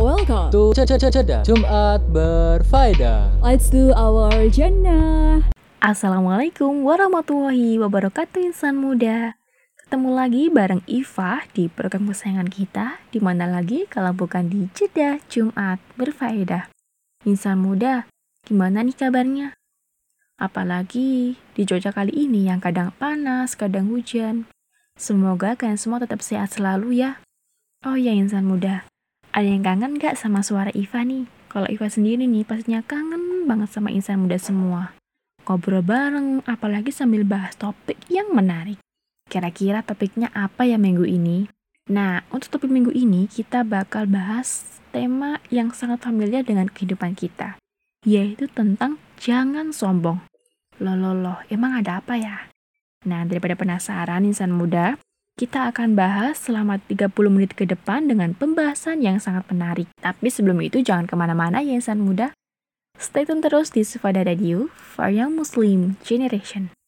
Welcome to Ceda Jumat Berfaedah. Let's do our agenda. Assalamualaikum warahmatullahi wabarakatuh insan muda. Ketemu lagi bareng Iva di program kesayangan kita, di mana lagi kalau bukan di Jeda Jumat Berfaedah. Insan muda, gimana nih kabarnya? Apalagi di Jogja kali ini yang kadang panas, kadang hujan. Semoga kalian semua tetap sehat selalu ya. Oh ya insan muda, ada yang kangen gak sama suara Iva nih? Kalau Iva sendiri nih pastinya kangen banget sama insan muda semua. Ngobrol bareng, apalagi sambil bahas topik yang menarik. Kira-kira topiknya apa ya minggu ini? Nah, untuk topik minggu ini kita bakal bahas tema yang sangat familiar dengan kehidupan kita, yaitu tentang jangan sombong. Loh, loh, loh, emang ada apa ya? Nah, daripada penasaran insan muda, kita akan bahas selama 30 menit ke depan dengan pembahasan yang sangat menarik. Tapi sebelum itu jangan ke mana-mana ya insan muda. Stay tune terus di Sufada Radio for Young Muslim Generation.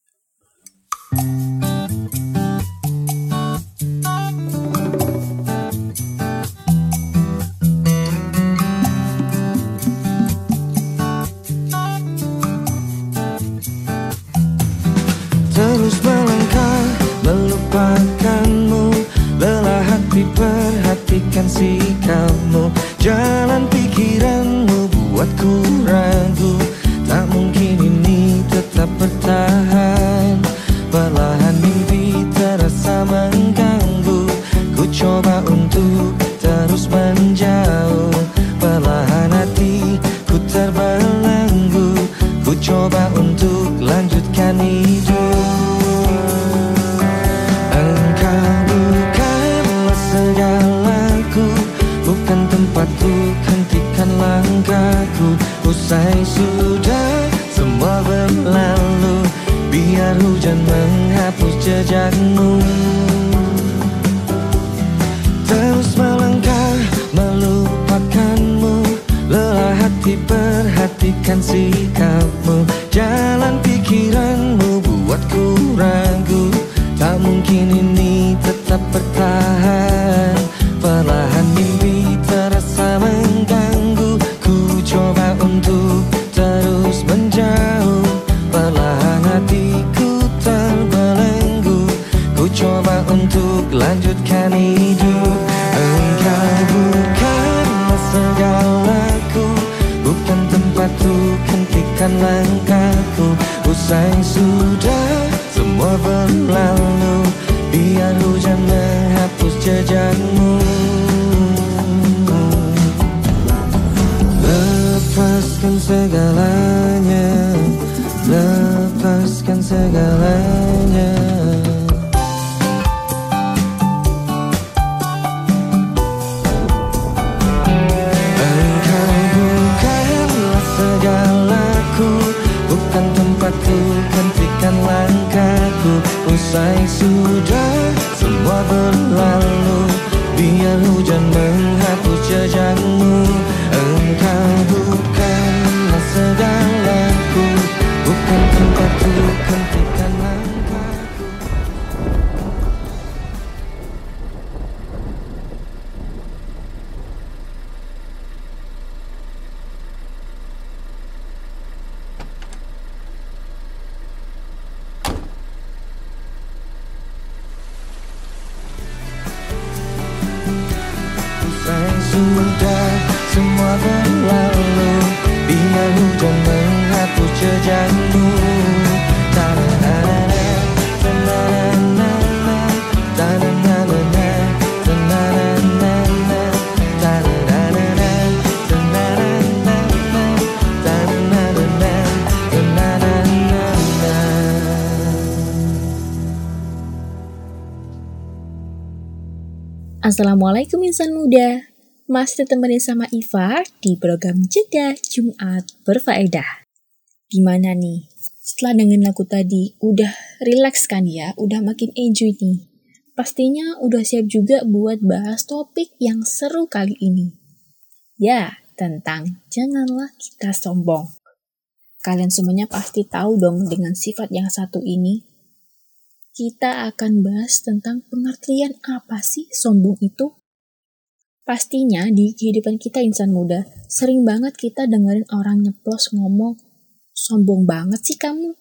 Perhatikan sikapmu. Jalan langkahku. Usai sudah semua berlalu. Biar hujan menghapus jejakmu. Lepaskan segalanya. Lepaskan segalanya Usai sudah semua berlalu. Biar hujan menghapus jejakmu Engkau bukanlah segalaku. Bukan tempatku hentikan Assalamualaikum insan muda. Masih ditemani sama Iva di program Jeda Jumat Berfaedah. Gimana nih? Setelah dengerin lagu tadi, udah relax kan ya? Udah makin enjoy nih. Pastinya udah siap juga buat bahas topik yang seru kali ini. Ya, tentang janganlah kita sombong. Kalian semuanya pasti tahu dong dengan sifat yang satu ini. Kita akan bahas tentang pengertian apa sih sombong itu. Pastinya di kehidupan kita insan muda, sering banget kita dengerin orang nyeplos ngomong, sombong banget sih kamu.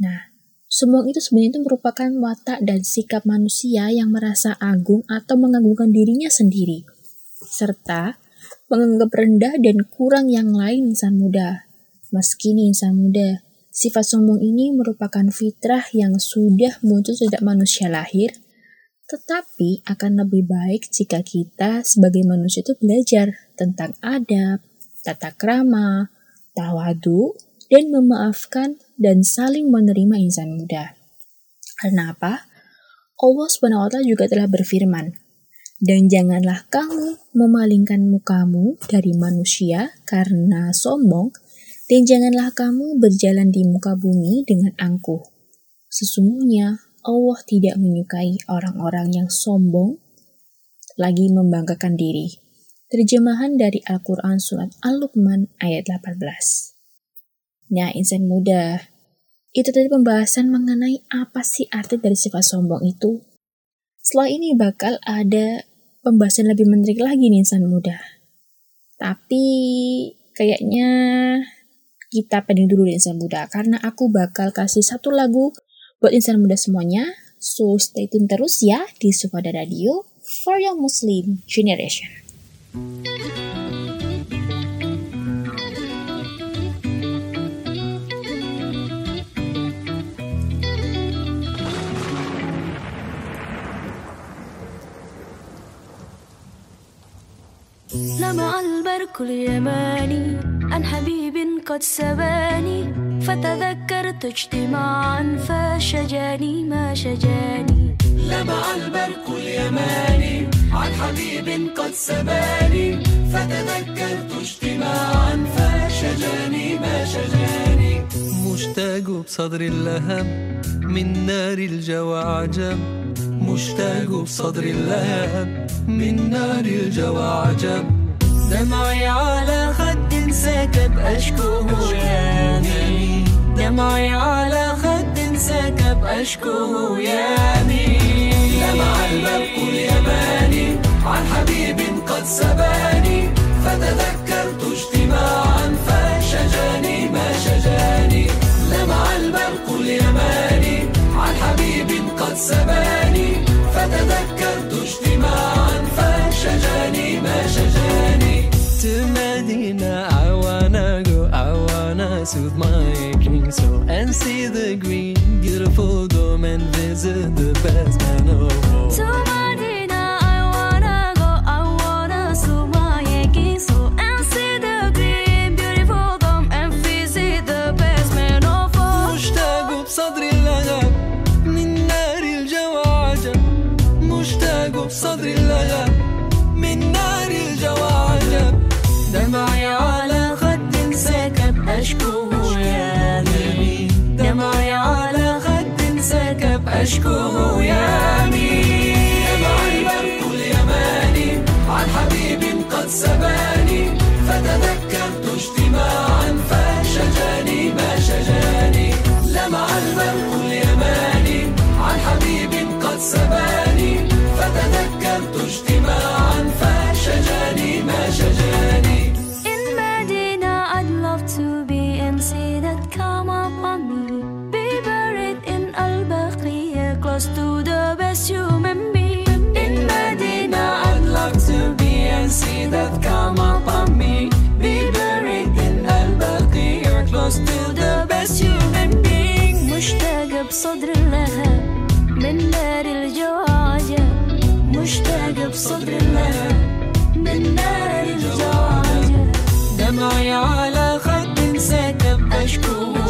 Nah, sombong itu sebenarnya itu merupakan watak dan sikap manusia yang merasa agung atau mengagungkan dirinya sendiri. Serta menganggap rendah dan kurang yang lain insan muda. Meski nih insan muda, sifat sombong ini merupakan fitrah yang sudah muncul sejak manusia lahir, tetapi akan lebih baik jika kita sebagai manusia itu belajar tentang adab, tata krama, tawadu, dan memaafkan dan saling menerima insan muda. Karena apa? Allah SWT juga telah berfirman, dan janganlah kamu memalingkan mukamu dari manusia karena sombong, dan janganlah kamu berjalan di muka bumi dengan angkuh. Sesungguhnya Allah tidak menyukai orang-orang yang sombong lagi membanggakan diri. Terjemahan dari Al-Quran Surat Al-Luqman ayat 18. Nah, insan muda, itu tadi pembahasan mengenai apa sih arti dari sifat sombong itu. Setelah ini bakal ada pembahasan lebih menarik lagi nih insan muda. Tapi kayaknya kita pending dulu nih insan muda karena aku bakal kasih satu lagu Buat insan muda semuanya, so stay tune terus ya di Sufada Radio for your Muslim generation. لمع البرق اليماني عن حبيب قد سباني فتذكرت اجتماعا فشجاني ما شجاني. لمع البرق اليماني عن حبيب قد سباني فتذكرت اجتماعا فشجاني ما شجاني. مشتاق بصدر اللهب من نار الجوى عجب مشتاق بصدر اللهب من نار الجوى عجب دمعي على خد سكب أشكوه يامي دمعي على خد سكب أشكوه يامي لمع البرق اليماني عن حبيب قد سباني فتذكرت اجتماعا فشجاني ما شجاني. لمع البرق اليماني عن حبيب قد سباني فتذكرت اجتماعا فشجاني ما شجاني. To wanna soothe my aching soul and see the green, beautiful dome and visit the best man of all. To Medina I wanna go I wanna soothe my aching soul and see the green beautiful dome and visit the best man of all مشتاق بصدري اللغب من نار الجوى عجب مشتاق بصدري اللغب أشكوه يا مين دمع البرق اليماني عن حبيب قد سباني. فتذكرت اجتماعا فشجاني ما شجاني. لمع البرق اليماني عن حبيب قد سباني. فتذكرت اجتماعا considered karma by me. Close to the best human being. مشتاقة بصدر لها من نار الجواجة. مشتاقة بصدر لها من نار الجواجة. دمعي على خد سكب أشكو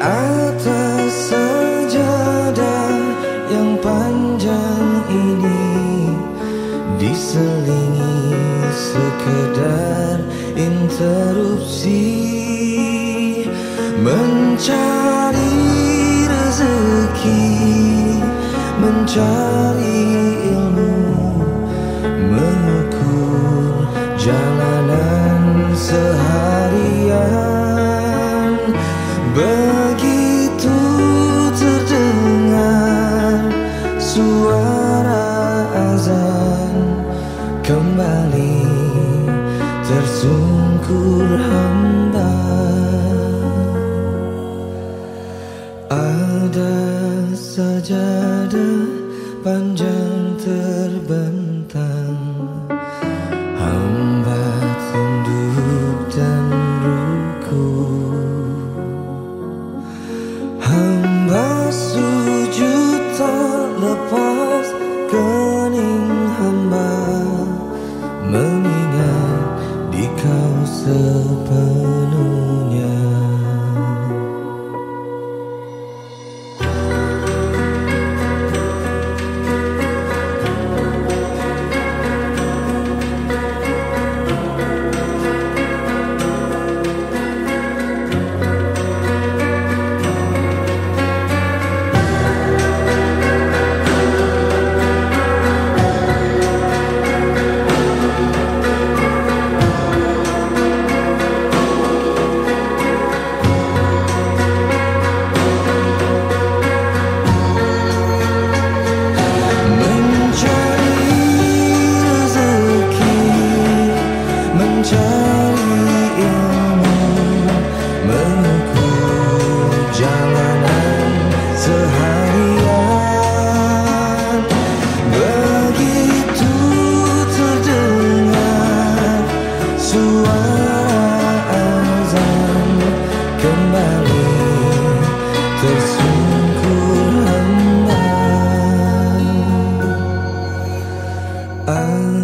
atas sajadah yang panjang ini Diselingi sekedar interupsi. Mencari rezeki Mencari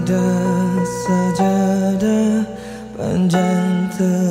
ada sajadah panjang terbentang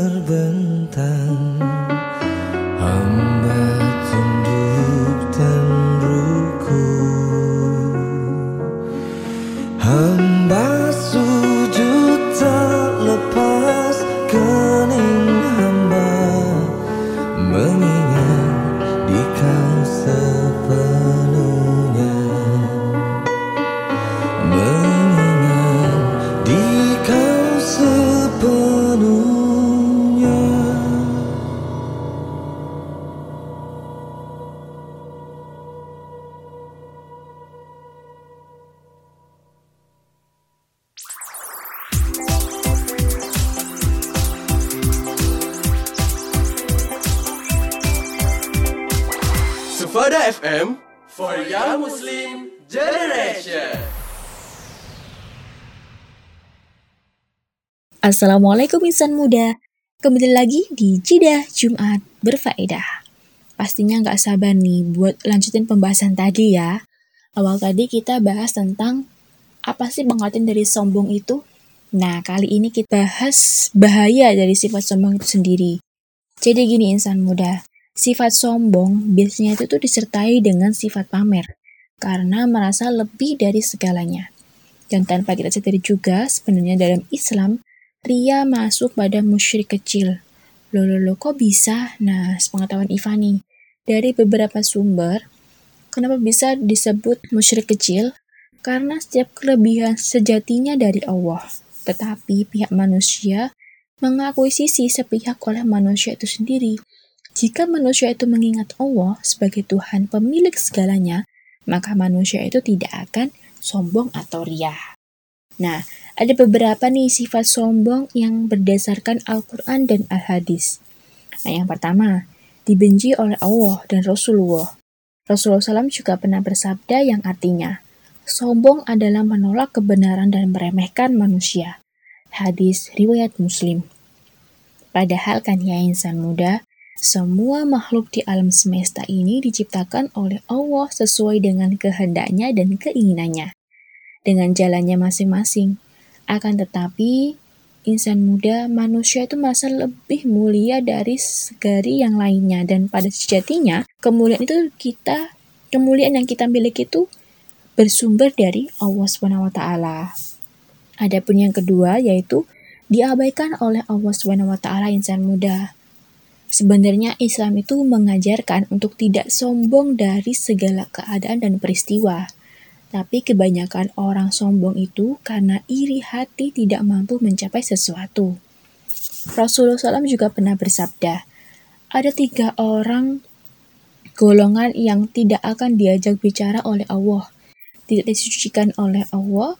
Assalamualaikum insan muda. Kembali lagi di Jidah Jumat Berfaedah. Pastinya nggak sabar nih buat lanjutin pembahasan tadi ya. Awal tadi kita bahas tentang apa sih pengertian dari sombong itu? Nah, kali ini kita bahas bahaya dari sifat sombong itu sendiri. Jadi gini insan muda, sifat sombong biasanya itu tuh disertai dengan sifat pamer karena merasa lebih dari segalanya. Dan tanpa kita sadari juga, sebenarnya dalam Islam, ria masuk pada musyrik kecil. Loh, loh, loh, kok bisa? Nah, sepengetahuan Ivani, dari beberapa sumber, kenapa bisa disebut musyrik kecil? Karena setiap kelebihan sejatinya dari Allah. Tetapi pihak manusia mengakuisisi sepihak oleh manusia itu sendiri. Jika manusia itu mengingat Allah sebagai Tuhan pemilik segalanya, maka manusia itu tidak akan sombong atau riah. Nah, ada beberapa nih sifat sombong yang berdasarkan Al-Quran dan Al-Hadis. Nah, yang pertama, dibenci oleh Allah dan Rasulullah. Rasulullah SAW juga pernah bersabda yang artinya, sombong adalah menolak kebenaran dan meremehkan manusia. Hadis riwayat Muslim. Padahal kan ya insan muda, semua makhluk di alam semesta ini diciptakan oleh Allah sesuai dengan kehendaknya dan keinginannya. Dengan jalannya masing-masing. Akan tetapi, insan muda, manusia itu merasa lebih mulia dari segari yang lainnya. Dan pada sejatinya, kemuliaan itu kita, kemuliaan yang kita miliki itu bersumber dari Allah SWT. Adapun yang kedua yaitu diabaikan oleh Allah SWT insan muda. Sebenarnya Islam itu mengajarkan untuk tidak sombong dari segala keadaan dan peristiwa. Tapi kebanyakan orang sombong itu karena iri hati tidak mampu mencapai sesuatu. Rasulullah SAW juga pernah bersabda, ada tiga orang golongan yang tidak akan diajak bicara oleh Allah, tidak disucikan oleh Allah,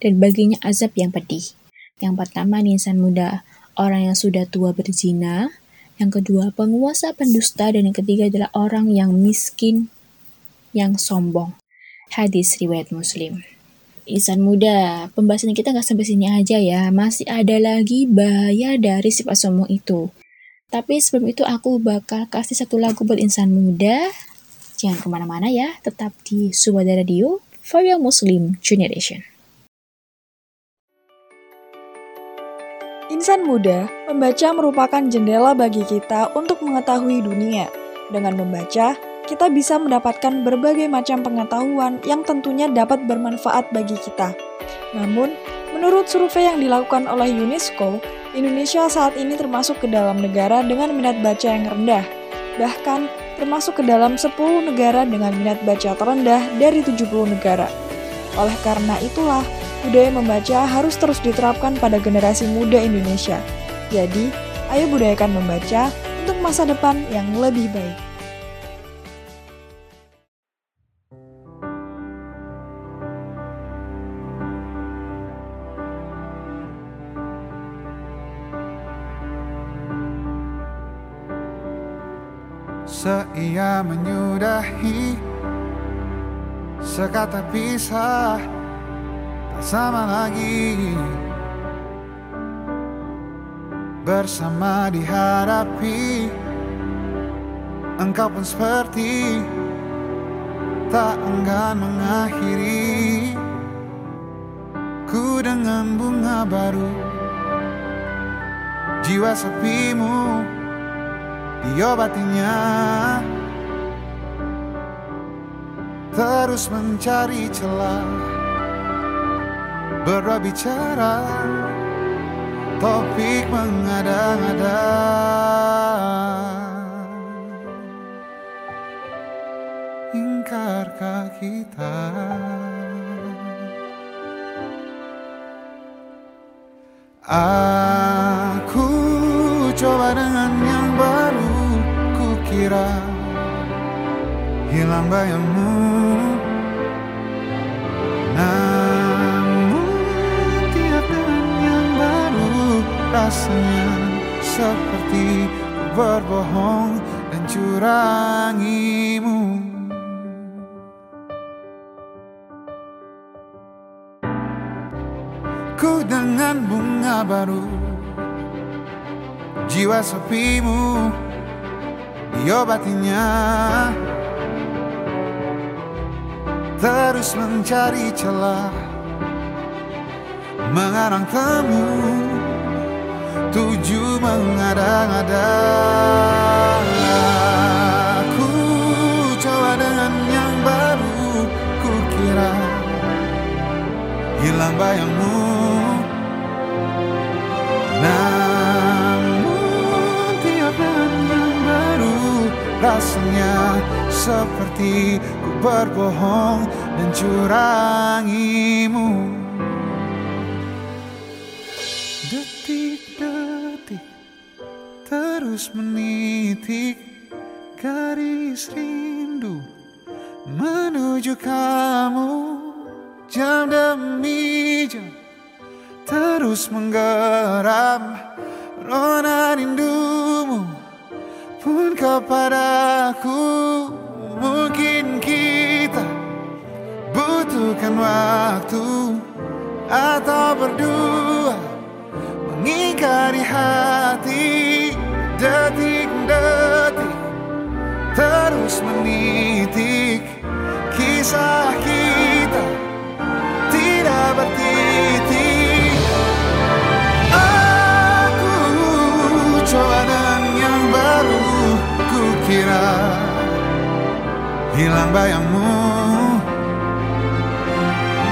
dan baginya azab yang pedih. Yang pertama insan muda, orang yang sudah tua berzina, yang kedua penguasa pendusta, dan yang ketiga adalah orang yang miskin yang sombong. Hadis riwayat Muslim. Insan muda, pembahasan kita nggak sampai sini aja ya. Masih ada lagi bahaya dari sifat sombong itu. Tapi sebelum itu aku bakal kasih satu lagu buat insan muda. Jangan ke mana-mana ya, tetap di Subada Radio for your Muslim generation. Insan muda, membaca merupakan jendela bagi kita untuk mengetahui dunia. Dengan membaca, kita bisa mendapatkan berbagai macam pengetahuan yang tentunya dapat bermanfaat bagi kita. Namun, menurut survei yang dilakukan oleh UNESCO, Indonesia saat ini termasuk ke dalam negara dengan minat baca yang rendah. Bahkan, termasuk ke dalam 10 negara dengan minat baca terendah dari 70 negara. Oleh karena itulah, budaya membaca harus terus diterapkan pada generasi muda Indonesia. Jadi, ayo budayakan membaca untuk masa depan yang lebih baik. Seia menyudahi. Sekata pisah Tak sama lagi. Bersama dihadapi. Engkau pun seperti Tak enggan mengakhiri. Ku dengan bunga baru Jiwa sepimu diobatinya Terus mencari celah. Berbicara. Topik mengada-ngada. Ingkarkah kita? Aku hilang bayangmu. Namun tiap dengan yang baru Rasanya seperti berbohong dan curangimu. Ku dengan bunga baru Jiwa sepimu Diobatinya Terus mencari celah Mengarang temu Tuju mengada-ngada. Aku coba dengan yang baru Kukira Hilang bayangmu. Namun Rasanya seperti ku berbohong dan curangimu. Detik-detik terus menitik garis rindu Menuju kamu. Jam demi jam terus menggeram Rona rindumu pun kepadaku Mungkin kita butuhkan waktu Atau berdua mengingkari hati Detik-detik terus menitik Kisah kita. Tidak bertitik hilang bayangmu.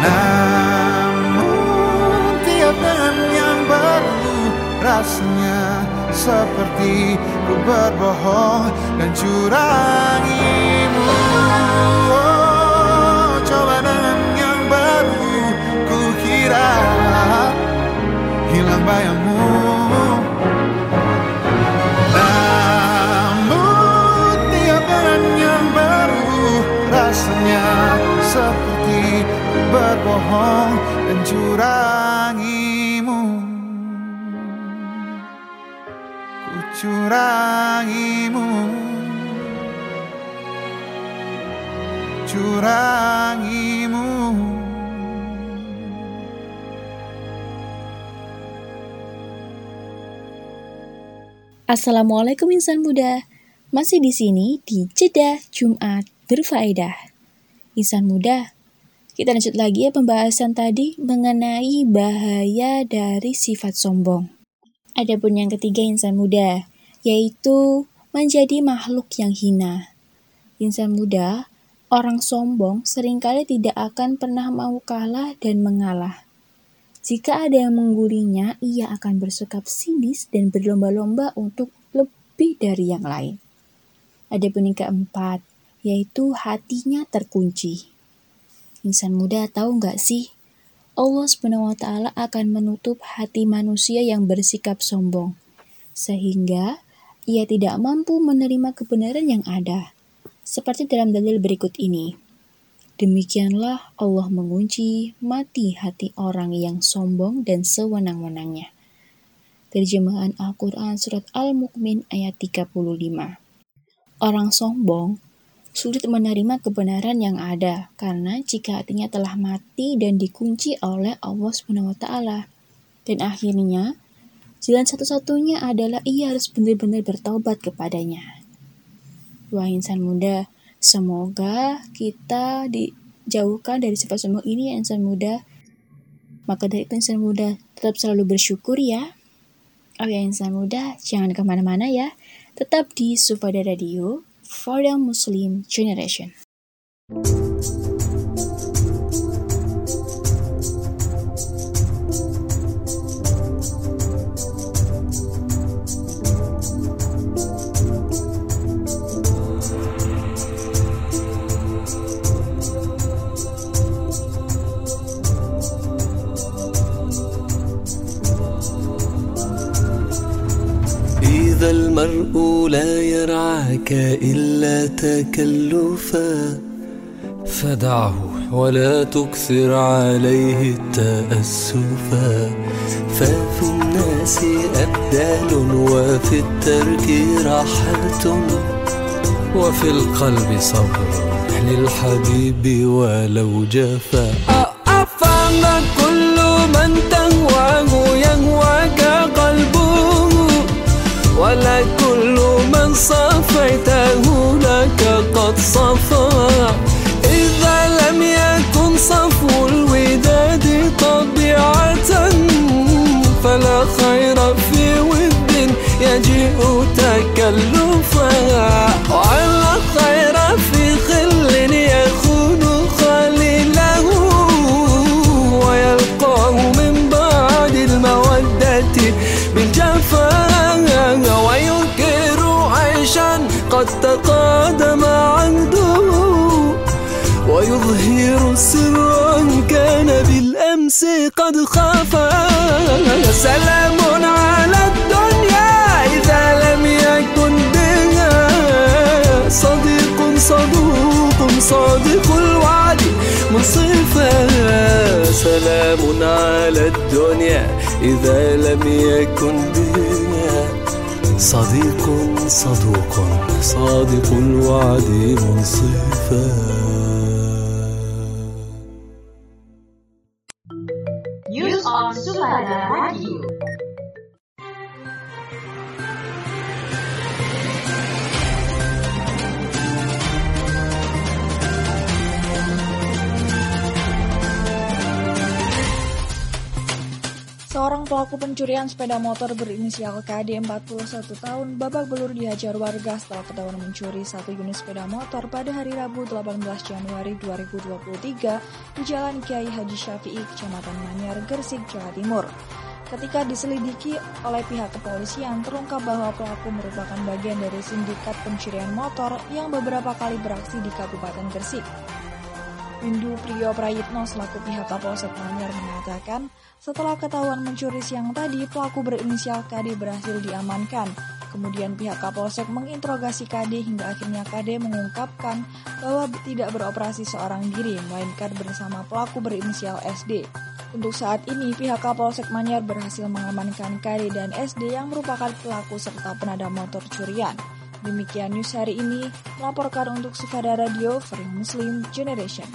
Namun tiap dengan yang baru Rasanya seperti ku berbohong dan curangimu. Oh, Coba dengan yang baru ku kira hilang bayangmu berbohong dan curangimu Ku curangimu Curangimu Assalamualaikum insan muda. Masih di sini di Jeda Jumat Berfaedah. Insan muda, kita lanjut lagi ya pembahasan tadi mengenai bahaya dari sifat sombong. Adapun yang ketiga insan muda, yaitu menjadi makhluk yang hina. Insan muda, orang sombong sering kali tidak akan pernah mau kalah dan mengalah. Jika ada yang menggurinya, ia akan bersikap sinis dan berlomba-lomba untuk lebih dari yang lain. Adapun yang keempat, yaitu hatinya terkunci. Insan muda tahu nggak sih, Allah SWT akan menutup hati manusia yang bersikap sombong, sehingga ia tidak mampu menerima kebenaran yang ada. Seperti dalam dalil berikut ini. Demikianlah Allah mengunci mati hati orang yang sombong dan sewenang-wenangnya. Terjemahan Al-Quran Surat Al-Mu'min ayat 35 Orang sombong sulit menerima kebenaran yang ada karena jika hatinya telah mati dan dikunci oleh Allah SWT. Dan akhirnya, jalan satu-satunya adalah ia harus benar-benar bertobat kepadanya. Wah insan muda, semoga kita dijauhkan dari sifat sombong ini ya insan muda. Maka dari itu insan muda tetap selalu bersyukur ya. Oh ya insan muda, jangan ke mana-mana ya. Tetap di Sufada Radio for the Muslim Generation. المرء لا يرعاك إلا تكلفا. فدعه ولا تكثر عليه التأسفا. ففي الناس أبدال وفي الترك راحة. وفي القلب صبر للحبيب ولو جفا. ولا كل من صفيته لك قد صفى. إذا لم يكن صفو الوداد طبيعة فلا خير في ود يجيء تكلفا. ولا خير في خل يخون خليله ويلقاه من بعد المودة بالجفا. قد تقادم عهده ويظهر سرا كان بالأمس قد خفى سلام على الدنيا إذا لم يكن بها. صديق صدوق صادق الوعد منصفا سلام على الدنيا إذا لم يكن بنا صديق صدوق. صادق الوعد منصفا pelaku pencurian sepeda motor berinisial KD 41 tahun babak belur dihajar warga setelah ketahuan mencuri satu unit sepeda motor pada hari Rabu 18 Januari 2023 di Jalan Kiai Haji Syafi'i, Kecamatan Manyar, Gersik, Jawa Timur. Ketika diselidiki oleh pihak kepolisian, terungkap bahwa pelaku merupakan bagian dari sindikat pencurian motor yang beberapa kali beraksi di Kabupaten Gersik. Windu Priyo Prayitno selaku pihak Kapolsek Manyar mengatakan, setelah ketahuan mencuri siang tadi, pelaku berinisial KD berhasil diamankan. Kemudian pihak Kapolsek menginterogasi KD hingga akhirnya KD mengungkapkan bahwa tidak beroperasi seorang diri, melainkan bersama pelaku berinisial SD. Untuk saat ini, pihak Kapolsek Manyar berhasil mengamankan KD dan SD yang merupakan pelaku serta penada motor curian. Demikian news hari ini, melaporkan untuk Sufada Radio Free Muslim Generation.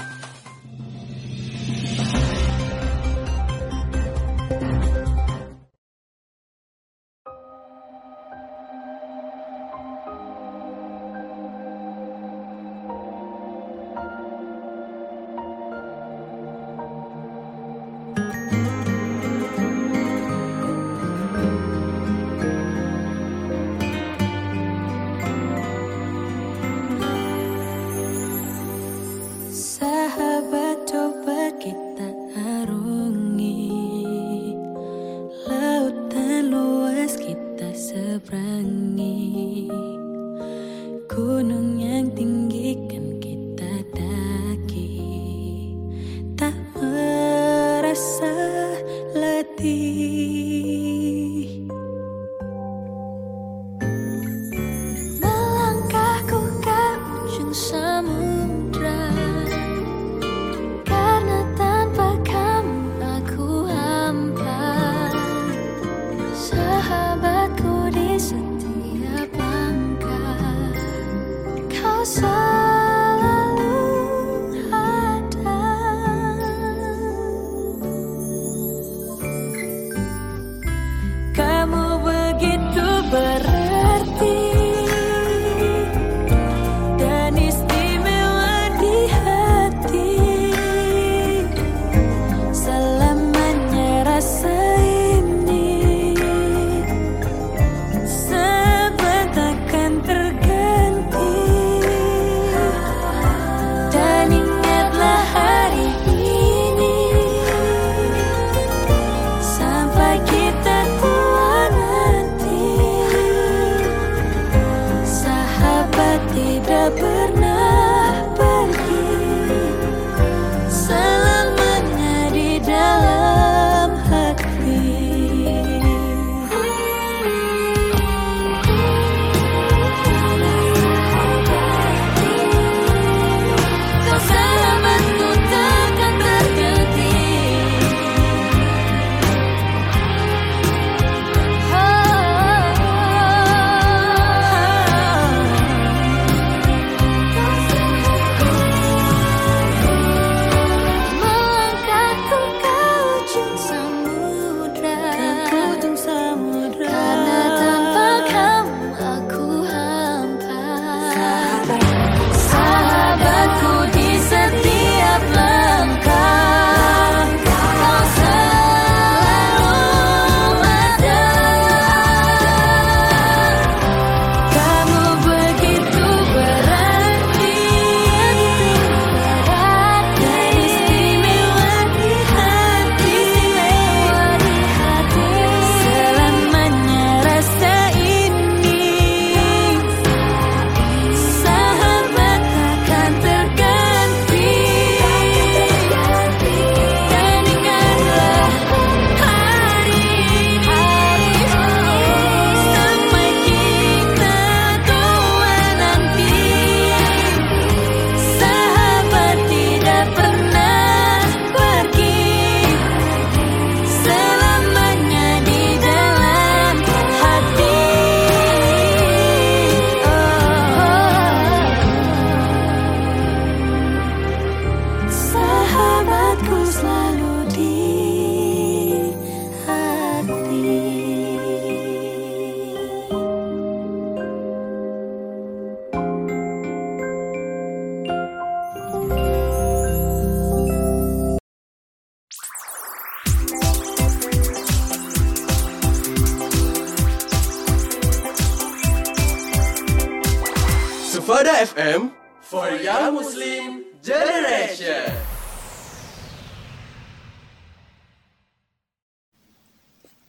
FM for Young Muslim Generation.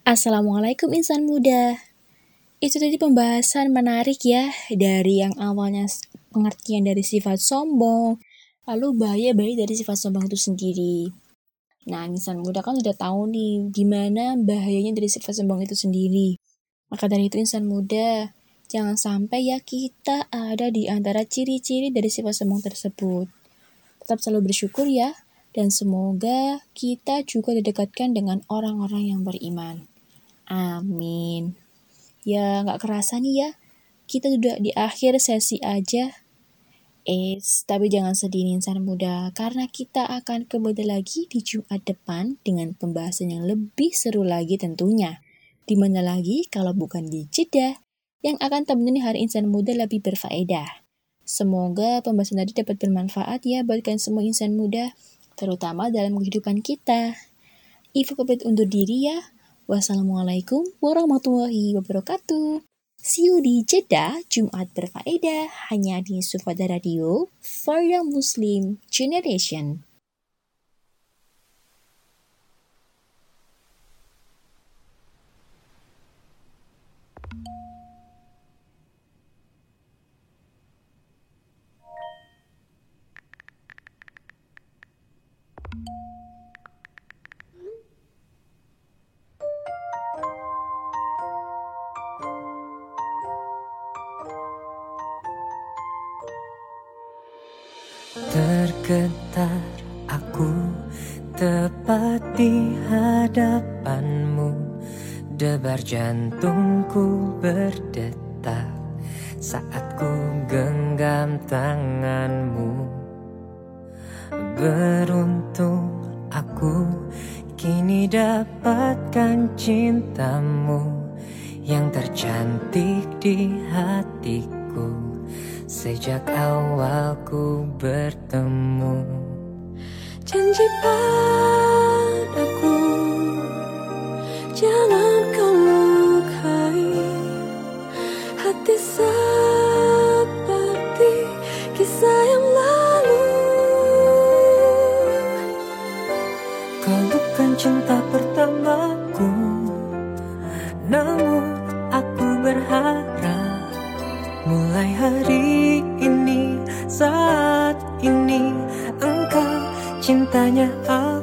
Assalamualaikum insan muda. Itu tadi pembahasan menarik ya dari yang awalnya pengertian dari sifat sombong, lalu bahaya-bahaya dari sifat sombong itu sendiri. Nah, insan muda kan sudah tahu nih gimana bahayanya dari sifat sombong itu sendiri. Maka dari itu insan muda, jangan sampai ya kita ada di antara ciri-ciri dari sifat sombong tersebut. Tetap selalu bersyukur ya, dan semoga kita juga didekatkan dengan orang-orang yang beriman. Amin. Ya, nggak kerasa nih ya. Kita sudah di akhir sesi aja. Eh, tapi jangan sedih nih insan muda, karena kita akan kembali lagi di Jumat depan dengan pembahasan yang lebih seru lagi tentunya. Di mana lagi kalau bukan di Jeddah, yang akan temenin hari insan muda lebih berfaedah. Semoga pembahasan tadi dapat bermanfaat ya buat semua insan muda, terutama dalam kehidupan kita. Ibu pamit undur diri ya. Wassalamualaikum warahmatullahi wabarakatuh. See you di Jeddah Jumat berfaedah hanya di Sufada Radio for the Muslim Generation. Hadapanmu. Debar jantungku berdetak saat ku genggam tanganmu. Beruntung aku kini dapatkan cintamu Yang tercantik di hatiku Sejak awal ku bertemu. Janji padaku Jangan kau lukai Hati seperti kisah yang lalu. Kau bukan cinta pertamaku Namun aku berharap Mulai hari ini Saat ini Engkau cintanya aku